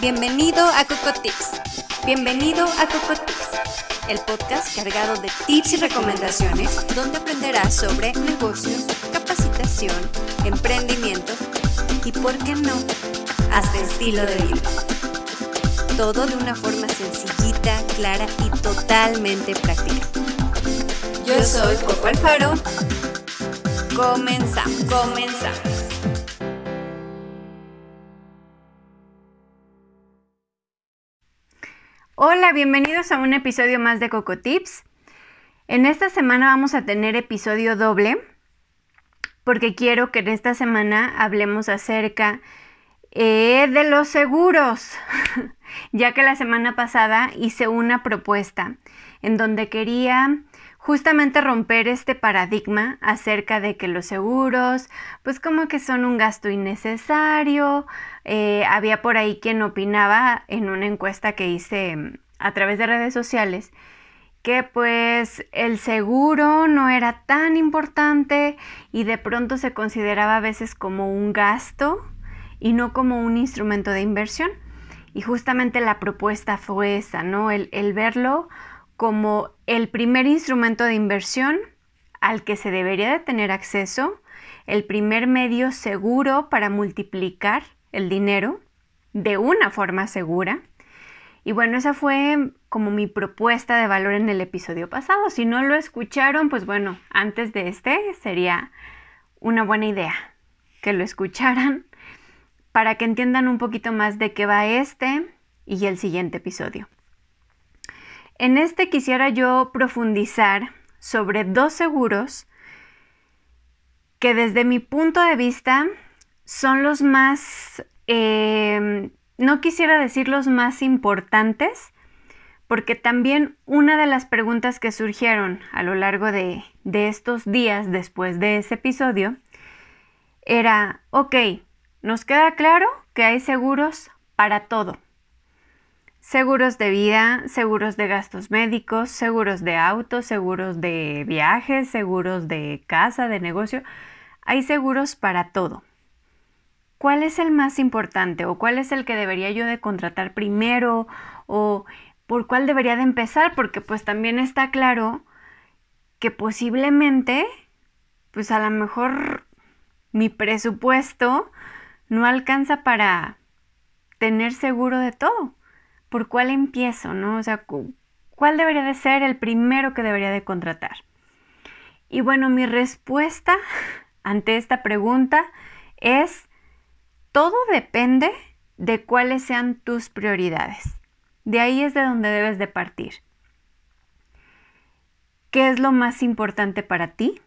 Bienvenido a Cocotips. Bienvenido a Cocotips, el podcast cargado de tips y recomendaciones donde aprenderás sobre negocios, capacitación, emprendimiento y, por qué no, hasta estilo de vida. Todo de una forma sencillita, clara y totalmente práctica. Yo soy Coco Alfaro. Comenzamos, comenzamos. Hola, bienvenidos a un episodio más de Coco Tips. En esta semana vamos a tener episodio doble porque quiero que en esta semana hablemos acerca eh, de los seguros, ya que la semana pasada hice una propuesta en donde quería justamente romper este paradigma acerca de que los seguros, pues como que son un gasto innecesario. Eh, había por ahí quien opinaba en una encuesta que hice a través de redes sociales que pues el seguro no era tan importante y de pronto se consideraba a veces como un gasto y no como un instrumento de inversión. Y justamente la propuesta fue esa, ¿no? El, el verlo como el primer instrumento de inversión al que se debería de tener acceso, el primer medio seguro para multiplicar el dinero de una forma segura. Y bueno, esa fue como mi propuesta de valor en el episodio pasado. Si no lo escucharon, pues bueno, antes de este sería una buena idea que lo escucharan para que entiendan un poquito más de qué va este y el siguiente episodio. En este quisiera yo profundizar sobre dos seguros que desde mi punto de vista son los más, eh, no quisiera decir los más importantes, porque también una de las preguntas que surgieron a lo largo de, estos días después de ese episodio era, ok, nos queda claro que hay seguros para todo seguros de vida, seguros de gastos médicos, seguros de autos, seguros de viajes, seguros de casa, de negocio. Hay seguros para todo. ¿Cuál es el más importante o cuál es el que debería yo de contratar primero o por cuál debería de empezar? Porque pues también está claro que posiblemente pues a lo mejor mi presupuesto no alcanza para tener seguro de todo por cuál empiezo, ¿no? O sea, ¿cuál debería de ser el primero que debería de contratar? Y bueno, mi respuesta ante esta pregunta es, todo depende de cuáles sean tus prioridades. De ahí es de donde debes de partir. ¿Qué es lo más importante para ti?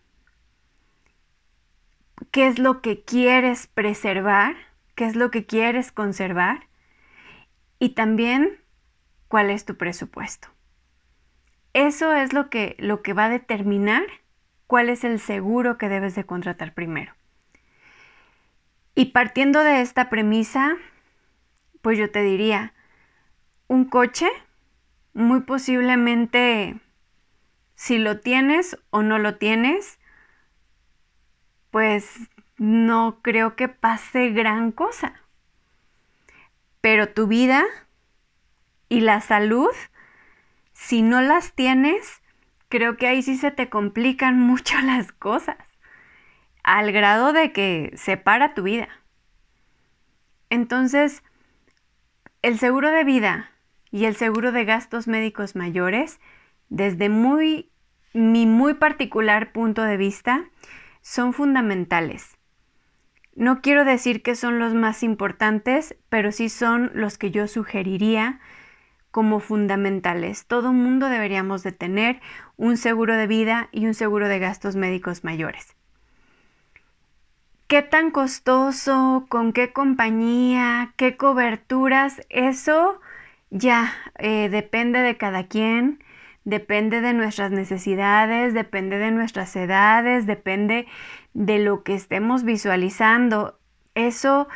¿Qué es lo que quieres preservar? ¿Qué es lo que quieres conservar? y también cuál es tu presupuesto. Eso es lo que, lo que va a determinar cuál es el seguro que debes de contratar primero. Y partiendo de esta premisa, pues yo te diría, un coche, muy posiblemente, si lo tienes o no lo tienes, pues no creo que pase gran cosa. Pero tu vida y la salud, si no las tienes, creo que ahí sí se te complican mucho las cosas, al grado de que se para tu vida. Entonces, el seguro de vida y el seguro de gastos médicos mayores, desde muy, mi muy particular punto de vista, son fundamentales. No quiero decir que son los más importantes, pero sí son los que yo sugeriría como fundamentales. Todo mundo deberíamos de tener un seguro de vida y un seguro de gastos médicos mayores. ¿Qué tan costoso? ¿Con qué compañía? ¿Qué coberturas? Eso ya eh, depende de cada quien, depende de nuestras necesidades, depende de nuestras edades, depende de lo que estemos visualizando. Eso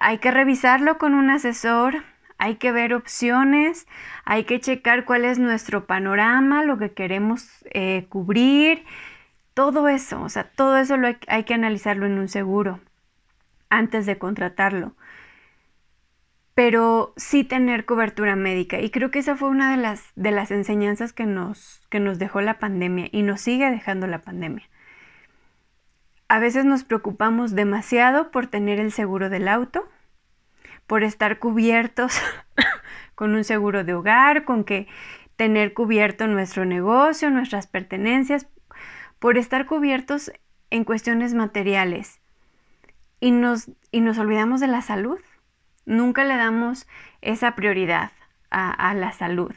hay que revisarlo con un asesor, hay que ver opciones, hay que checar cuál es nuestro panorama, lo que queremos eh, cubrir, todo eso, o sea, todo eso lo hay, que analizarlo en un seguro antes de contratarlo. pero sí tener cobertura médica. Y creo que esa fue una de las, de las enseñanzas que nos, que nos dejó la pandemia y nos sigue dejando la pandemia. A veces nos preocupamos demasiado por tener el seguro del auto, por estar cubiertos con un seguro de hogar, con que tener cubierto nuestro negocio, nuestras pertenencias, por estar cubiertos en cuestiones materiales. Y nos, y nos olvidamos de la salud. Nunca le damos esa prioridad a, a la salud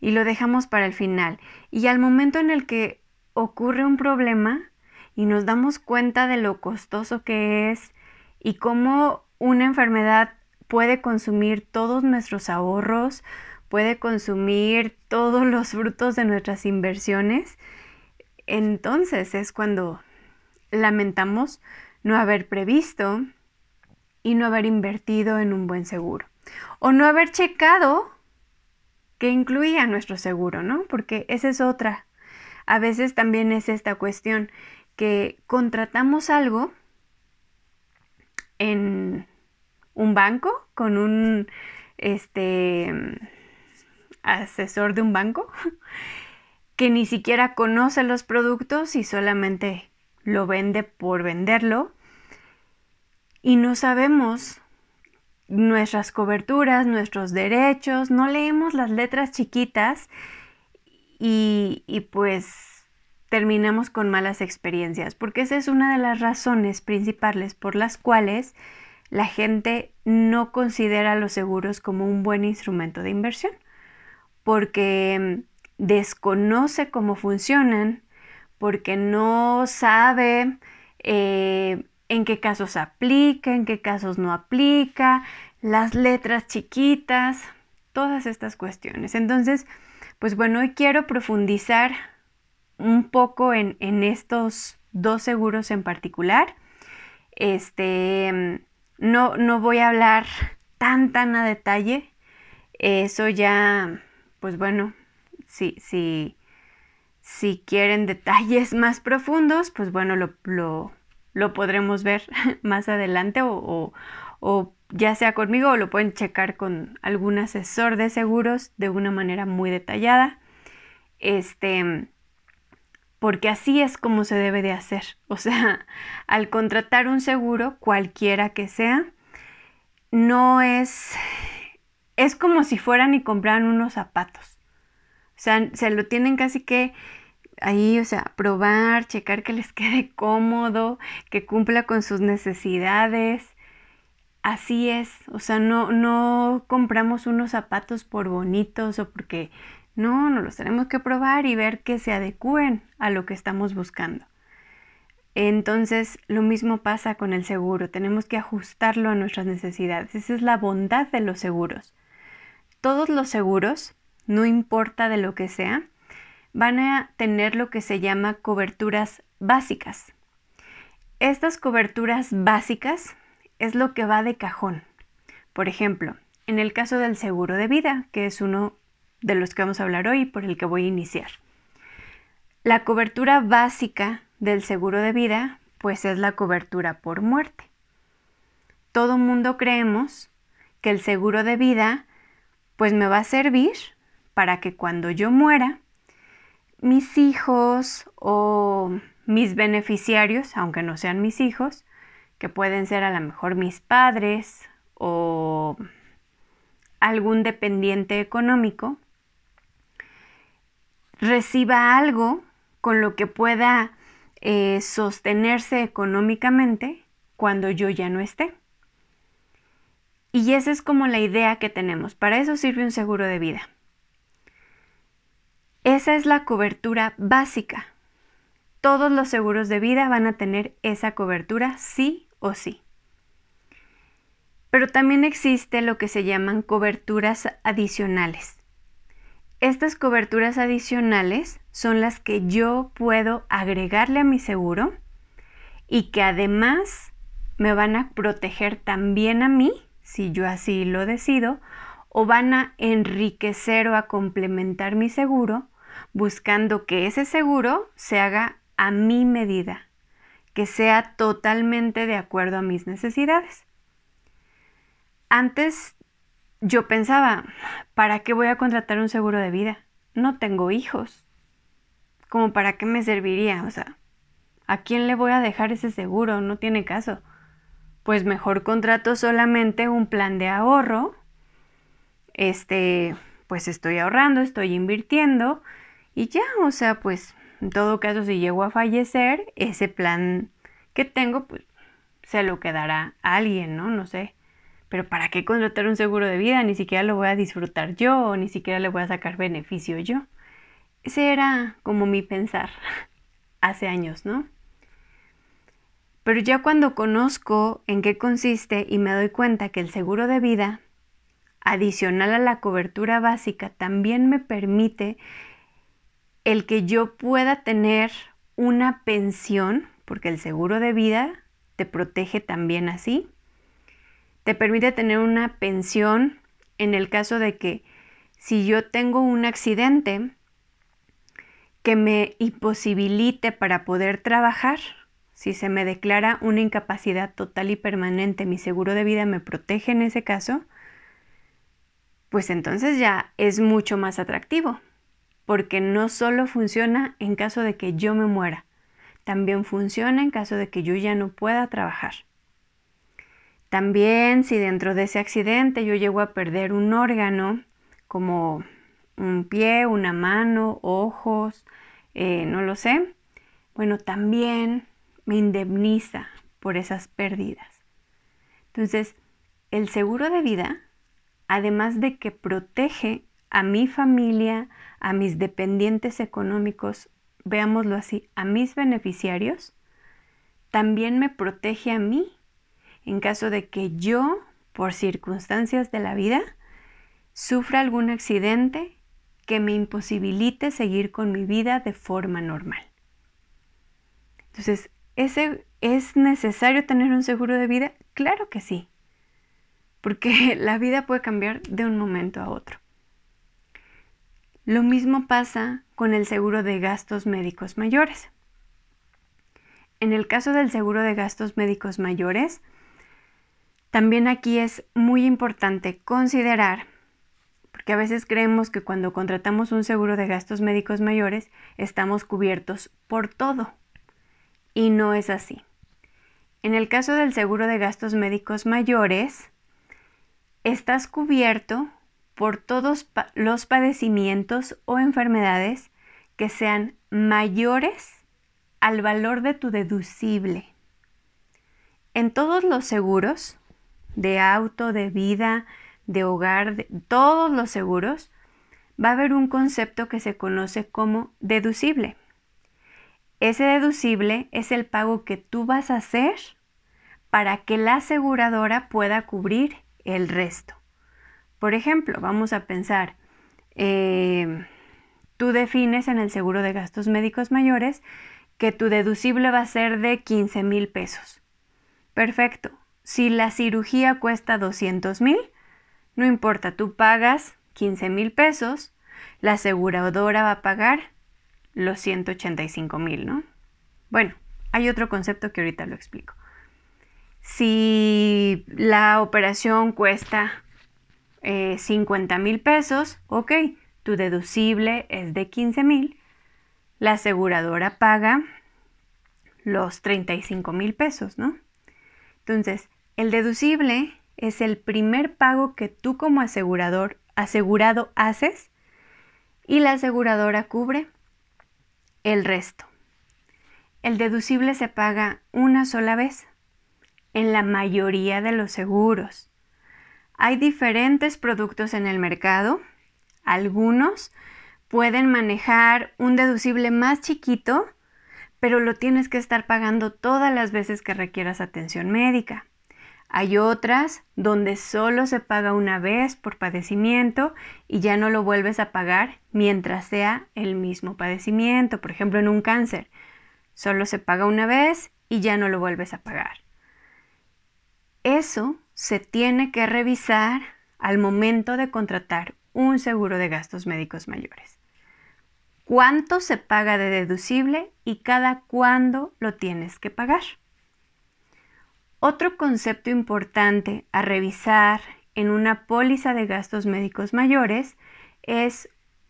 y lo dejamos para el final. Y al momento en el que ocurre un problema y nos damos cuenta de lo costoso que es y cómo una enfermedad puede consumir todos nuestros ahorros, puede consumir todos los frutos de nuestras inversiones, entonces es cuando lamentamos no haber previsto y no haber invertido en un buen seguro. O no haber checado que incluía nuestro seguro, ¿no? Porque esa es otra. A veces también es esta cuestión que contratamos algo en un banco con un este asesor de un banco que ni siquiera conoce los productos y solamente lo vende por venderlo. Y no sabemos nuestras coberturas, nuestros derechos, no leemos las letras chiquitas y, y, pues terminamos con malas experiencias, porque esa es una de las razones principales por las cuales la gente no considera los seguros como un buen instrumento de inversión, porque desconoce cómo funcionan, porque no sabe eh, en qué casos aplica, en qué casos no aplica, las letras chiquitas, todas estas cuestiones. Entonces, pues bueno, hoy quiero profundizar un poco en, estos dos seguros en particular. Este, no, no voy a hablar tan, tan a detalle. Eso ya, pues bueno, si, si, si quieren detalles más profundos, pues bueno, lo, lo, podremos ver más adelante o, o, ya sea conmigo o lo pueden checar con algún asesor de seguros de una manera muy detallada. Este, porque así es como se debe de hacer. O sea, al contratar un seguro, cualquiera que sea, no es, es como si fueran y compraran unos zapatos. Sea, se lo tienen casi que ahí, o sea, probar, checar que les quede cómodo, que cumpla con sus necesidades. Así es, o sea, no, no compramos unos zapatos por bonitos o porque no, no los tenemos que probar y ver que se adecúen a lo que estamos buscando. Entonces, lo mismo pasa con el seguro, tenemos que ajustarlo a nuestras necesidades. Esa es la bondad de los seguros. Todos los seguros no importa de lo que sea, van a tener lo que se llama coberturas básicas. Estas coberturas básicas es lo que va de cajón. Por ejemplo, en el caso del seguro de vida, que es uno de los que vamos a hablar hoy y por el que voy a iniciar. La cobertura básica del seguro de vida, pues es la cobertura por muerte. Todo mundo creemos que el seguro de vida, pues me va a servir para que cuando yo muera, mis hijos o mis beneficiarios, aunque no sean mis hijos, que pueden ser a lo mejor mis padres o algún dependiente económico, reciba algo con lo que pueda eh, sostenerse económicamente cuando yo ya no esté. Y esa es como la idea que tenemos. Para eso sirve un seguro de vida. Esa es la cobertura básica. Todos los seguros de vida van a tener esa cobertura sí o sí. Pero también existe lo que se llaman coberturas adicionales. Estas coberturas adicionales son las que yo puedo agregarle a mi seguro y que además me van a proteger también a mí, si yo así lo decido, o van a enriquecer o a complementar mi seguro buscando que ese seguro se haga a mi medida, que sea totalmente de acuerdo a mis necesidades. Antes yo pensaba, ¿para qué voy a contratar un seguro de vida? No tengo hijos. ¿Cómo para qué me serviría? O sea, ¿a quién le voy a dejar ese seguro? No tiene caso. Pues mejor contrato solamente un plan de ahorro. Este, pues estoy ahorrando, estoy invirtiendo y ya, o sea, pues en todo caso si llego a fallecer, ese plan que tengo, pues se lo quedará a alguien, ¿no? No sé. Pero ¿para qué contratar un seguro de vida? Ni siquiera lo voy a disfrutar yo, o ni siquiera le voy a sacar beneficio yo. Ese era como mi pensar hace años, ¿no? Pero ya cuando conozco en qué consiste y me doy cuenta que el seguro de vida, adicional a la cobertura básica, también me permite el que yo pueda tener una pensión, porque el seguro de vida te protege también así, te permite tener una pensión en el caso de que si yo tengo un accidente que me imposibilite para poder trabajar, si se me declara una incapacidad total y permanente, mi seguro de vida me protege en ese caso, pues entonces ya es mucho más atractivo, porque no solo funciona en caso de que yo me muera, también funciona en caso de que yo ya no pueda trabajar. También si dentro de ese accidente yo llego a perder un órgano, como un pie, una mano, ojos, eh, no lo sé, bueno, también me indemniza por esas pérdidas. Entonces, el seguro de vida, además de que protege a mi familia, a mis dependientes económicos, veámoslo así, a mis beneficiarios, también me protege a mí en caso de que yo, por circunstancias de la vida, sufra algún accidente que me imposibilite seguir con mi vida de forma normal. Entonces, ¿es necesario tener un seguro de vida? Claro que sí, porque la vida puede cambiar de un momento a otro. Lo mismo pasa con el seguro de gastos médicos mayores. En el caso del seguro de gastos médicos mayores, también aquí es muy importante considerar, porque a veces creemos que cuando contratamos un seguro de gastos médicos mayores estamos cubiertos por todo. Y no es así. En el caso del seguro de gastos médicos mayores, estás cubierto por todos los padecimientos o enfermedades que sean mayores al valor de tu deducible. En todos los seguros, de auto, de vida, de hogar, de todos los seguros, va a haber un concepto que se conoce como deducible. Ese deducible es el pago que tú vas a hacer para que la aseguradora pueda cubrir el resto. Por ejemplo, vamos a pensar, eh, tú defines en el seguro de gastos médicos mayores que tu deducible va a ser de 15 mil pesos. Perfecto, si la cirugía cuesta 200 mil, no importa, tú pagas 15 mil pesos, la aseguradora va a pagar los 185 mil, ¿no? Bueno, hay otro concepto que ahorita lo explico. Si la operación cuesta 50 eh, mil pesos, ok, tu deducible es de 15 mil, la aseguradora paga los 35 mil pesos, ¿no? Entonces, el deducible es el primer pago que tú como asegurador, asegurado haces y la aseguradora cubre el resto. El deducible se paga una sola vez en la mayoría de los seguros. Hay diferentes productos en el mercado. Algunos pueden manejar un deducible más chiquito, pero lo tienes que estar pagando todas las veces que requieras atención médica. Hay otras donde solo se paga una vez por padecimiento y ya no lo vuelves a pagar mientras sea el mismo padecimiento. Por ejemplo, en un cáncer, solo se paga una vez y ya no lo vuelves a pagar. Eso se tiene que revisar al momento de contratar un seguro de gastos médicos mayores. ¿Cuánto se paga de deducible y cada cuándo lo tienes que pagar? Otro concepto importante a revisar en una póliza de gastos médicos mayores es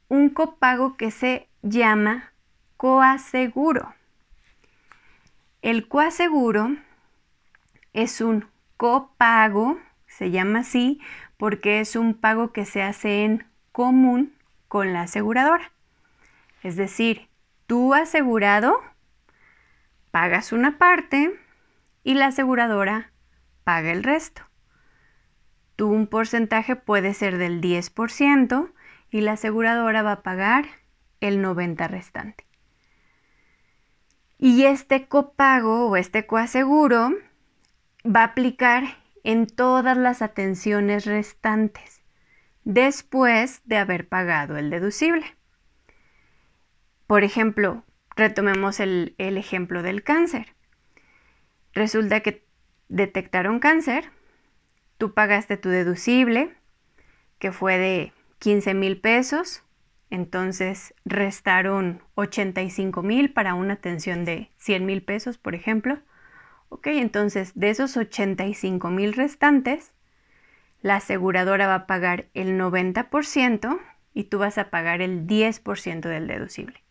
un copago que se llama coaseguro. El coaseguro es un copago, se llama así porque es un pago que se hace en común con la aseguradora. Es decir, tú asegurado pagas una parte y la aseguradora paga el resto. Tú un porcentaje puede ser del 10% y la aseguradora va a pagar el 90% restante. Y este copago o este coaseguro va a aplicar en todas las atenciones restantes después de haber pagado el deducible. Por ejemplo, retomemos el, el ejemplo del cáncer. Resulta que detectaron cáncer, tú pagaste tu deducible, que fue de 15 mil pesos, entonces restaron 85 mil para una atención de 100 mil pesos, por ejemplo. Ok, entonces de esos 85 mil restantes, la aseguradora va a pagar el 90% y tú vas a pagar el 10% del deducible.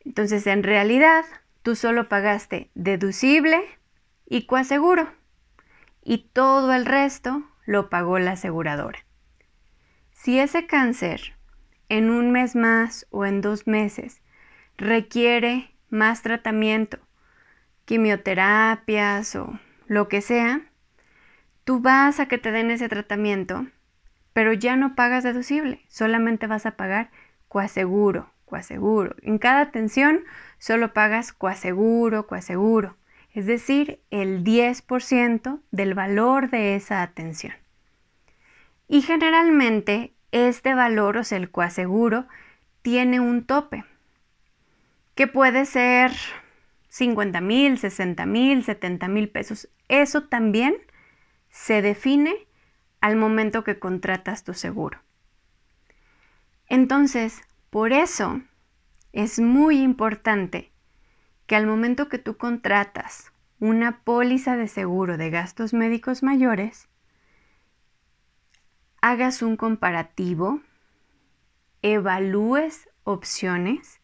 Entonces, en realidad, tú solo pagaste deducible y coaseguro y todo el resto lo pagó la aseguradora. Si ese cáncer en un mes más o en dos meses requiere más tratamiento, quimioterapias o lo que sea, tú vas a que te den ese tratamiento, pero ya no pagas deducible, solamente vas a pagar coaseguro, coaseguro. En cada atención solo pagas coaseguro, coaseguro, es decir, el 10% del valor de esa atención. Y generalmente este valor, o sea, el coaseguro, tiene un tope, que puede ser 50 mil, 60 mil, 70 mil pesos. Eso también se define al momento que contratas tu seguro. Entonces, por eso es muy importante que al momento que tú contratas una póliza de seguro de gastos médicos mayores, hagas un comparativo, evalúes opciones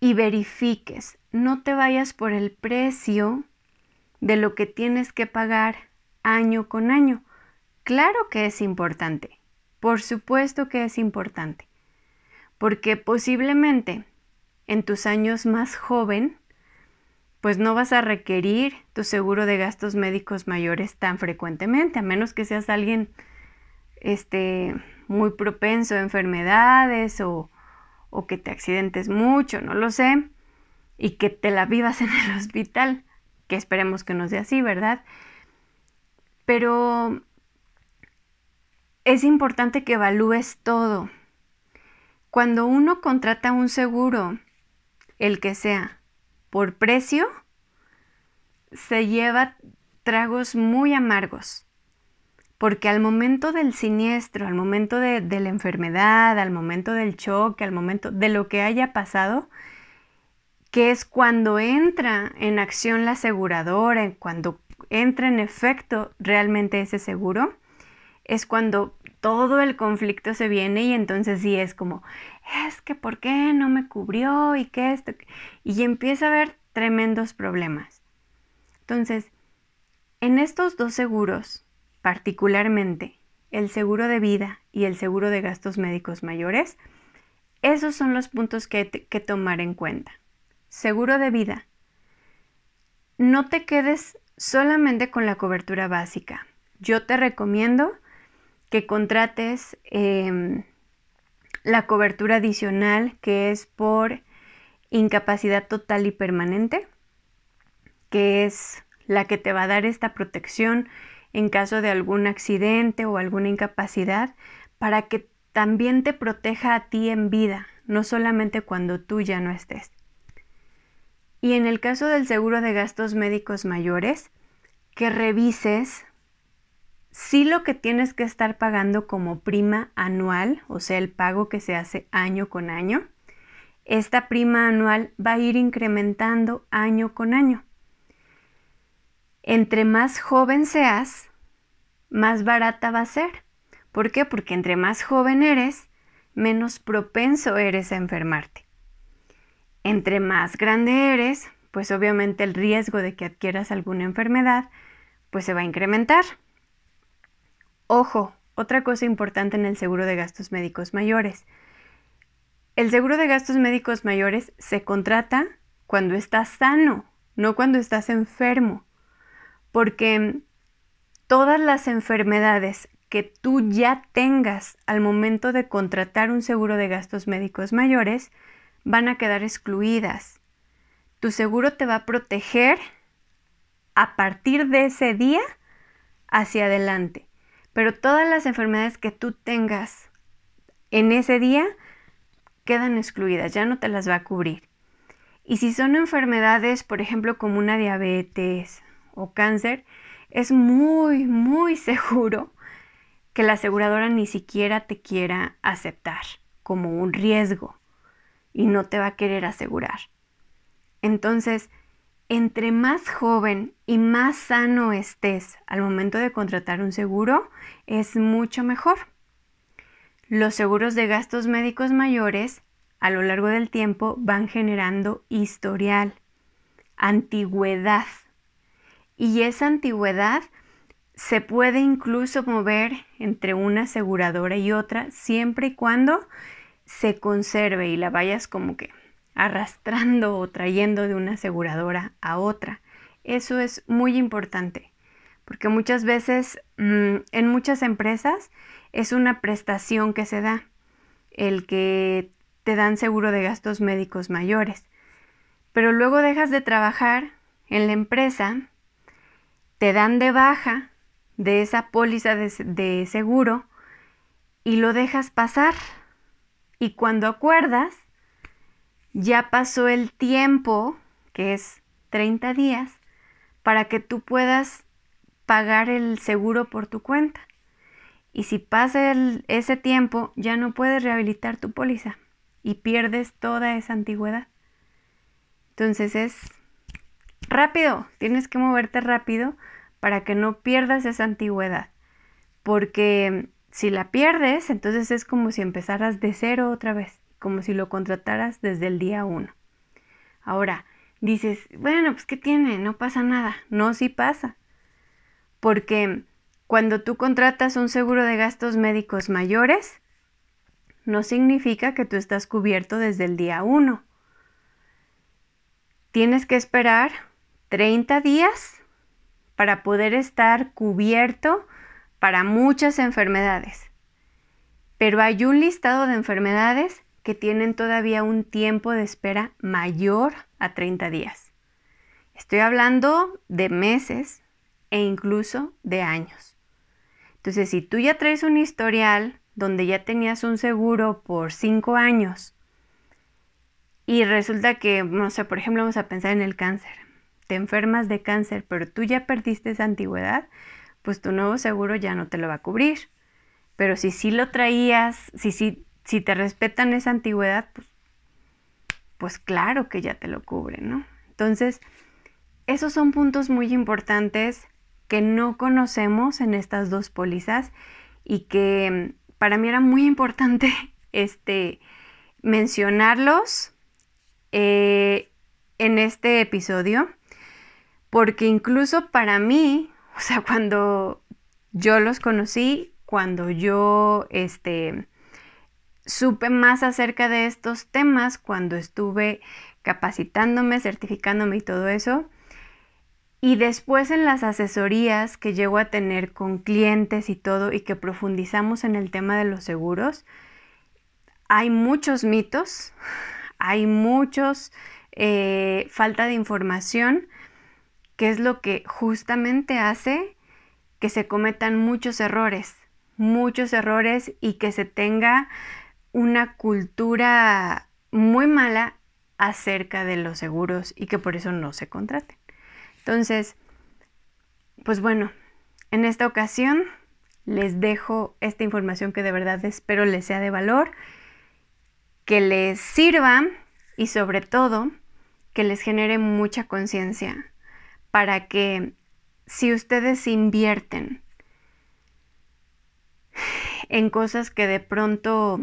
y verifiques. No te vayas por el precio de lo que tienes que pagar año con año. Claro que es importante, por supuesto que es importante porque posiblemente en tus años más joven, pues no vas a requerir tu seguro de gastos médicos mayores tan frecuentemente, a menos que seas alguien este, muy propenso a enfermedades o, o que te accidentes mucho, no lo sé, y que te la vivas en el hospital, que esperemos que no sea así, ¿verdad? Pero es importante que evalúes todo, cuando uno contrata un seguro, el que sea, por precio, se lleva tragos muy amargos. Porque al momento del siniestro, al momento de, la enfermedad, al momento del choque, al momento de lo que haya pasado, que es cuando entra en acción la aseguradora, cuando entra en efecto realmente ese seguro, es cuando todo el conflicto se viene y entonces sí es como, es que ¿por qué no me cubrió? y qué esto? Y empieza a haber tremendos problemas. Entonces, en estos dos seguros, particularmente el seguro de vida y el seguro de gastos médicos mayores, esos son los puntos que, que tomar en cuenta. Seguro de vida. No te quedes solamente con la cobertura básica. Yo te recomiendo que contrates em, la cobertura adicional que es por incapacidad total y permanente, que es la que te va a dar esta protección en caso de algún accidente o alguna incapacidad para que también te proteja a ti en vida, no solamente cuando tú ya no estés. Y en el caso del seguro de gastos médicos mayores, que revises si lo que tienes que estar pagando como prima anual, o sea, el pago que se hace año con año, esta prima anual va a ir incrementando año con año. Entre más joven seas, más barata va a ser. ¿Por qué? Porque entre más joven eres, menos propenso eres a enfermarte. Entre más grande eres, pues obviamente el riesgo de que adquieras alguna enfermedad, pues se va a incrementar. Ojo, otra cosa importante en el seguro de gastos médicos mayores. El seguro de gastos médicos mayores se contrata cuando estás sano, no cuando estás enfermo, porque todas las enfermedades que tú ya tengas al momento de contratar un seguro de gastos médicos mayores van a quedar excluidas. Tu seguro te va a proteger a partir de ese día hacia adelante, pero todas las enfermedades que tú tengas en ese día quedan excluidas, ya no te las va a cubrir. Y si son enfermedades, por ejemplo, como una diabetes o cáncer, es muy, muy seguro que la aseguradora ni siquiera te quiera aceptar como un riesgo y no te va a querer asegurar. Entonces, entre más joven y más sano estés al momento de contratar un seguro, es mucho mejor. Los seguros de gastos médicos mayores a lo largo del tiempo van generando historial, antigüedad. Y esa antigüedad se puede incluso mover entre una aseguradora y otra siempre y cuando se conserve y la vayas como que arrastrando o trayendo de una aseguradora a otra. Eso es muy importante porque muchas veces mm, en muchas empresas es una prestación que se da el que te dan seguro de gastos médicos mayores. Pero luego dejas de trabajar en la empresa, te dan de baja de esa póliza de, de seguro y lo dejas pasar. Y cuando acuerdas, ya pasó el tiempo, que es 30 días, para que tú puedas pagar el seguro por tu cuenta. Y si pasa ese tiempo, ya no puedes rehabilitar tu póliza y pierdes toda esa antigüedad. Entonces es rápido, tienes que moverte rápido para que no pierdas esa antigüedad. Porque si la pierdes, entonces es como si empezaras de cero otra vez, como si lo contrataras desde el día uno. Ahora, dices, bueno, pues ¿qué tiene? No pasa nada. No, sí pasa. Porque cuando tú contratas un seguro de gastos médicos mayores, no significa que tú estás cubierto desde el día 1. Tienes que esperar 30 días para poder estar cubierto para muchas enfermedades. Pero hay un listado de enfermedades que tienen todavía un tiempo de espera mayor a 30 días. Estoy hablando de meses e incluso de años. Entonces, si tú ya traes un historial donde ya tenías un seguro por cinco años y resulta que, no sé, por ejemplo, vamos a pensar en el cáncer. Te enfermas de cáncer, pero tú ya perdiste esa antigüedad, pues tu nuevo seguro ya no te lo va a cubrir. Pero si sí lo traías, si, si, si te respetan esa antigüedad, pues, pues claro que ya te lo cubren, ¿no? Entonces, esos son puntos muy importantes que no conocemos en estas dos pólizas y que para mí era muy importante este, mencionarlos eh, en este episodio, porque incluso para mí, o sea, cuando yo los conocí, cuando yo este, supe más acerca de estos temas, cuando estuve capacitándome, certificándome y todo eso, y después en las asesorías que llego a tener con clientes y todo y que profundizamos en el tema de los seguros, hay muchos mitos, hay muchos eh, falta de información, que es lo que justamente hace que se cometan muchos errores, muchos errores y que se tenga una cultura muy mala acerca de los seguros y que por eso no se contraten. Entonces, pues bueno, en esta ocasión les dejo esta información que de verdad espero les sea de valor, que les sirva y sobre todo que les genere mucha conciencia para que si ustedes invierten en cosas que de pronto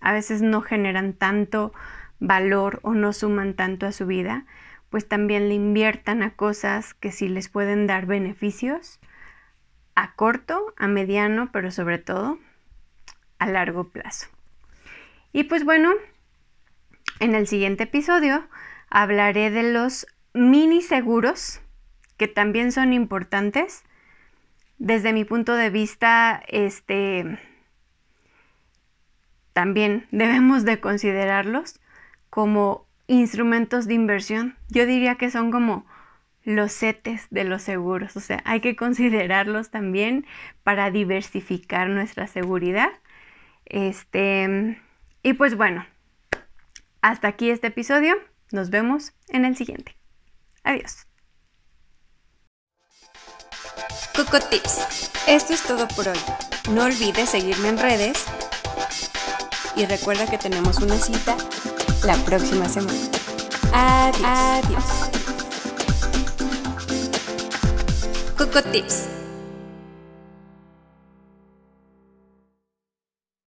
a veces no generan tanto valor o no suman tanto a su vida, pues también le inviertan a cosas que sí les pueden dar beneficios a corto, a mediano, pero sobre todo a largo plazo. Y pues bueno, en el siguiente episodio hablaré de los mini seguros, que también son importantes. Desde mi punto de vista, este, también debemos de considerarlos como instrumentos de inversión. Yo diría que son como los setes de los seguros, o sea, hay que considerarlos también para diversificar nuestra seguridad. Este, y pues bueno, hasta aquí este episodio. Nos vemos en el siguiente. Adiós. Coco Tips. Esto es todo por hoy. No olvides seguirme en redes y recuerda que tenemos una cita la próxima semana. Adiós. Adiós. Coco Tips.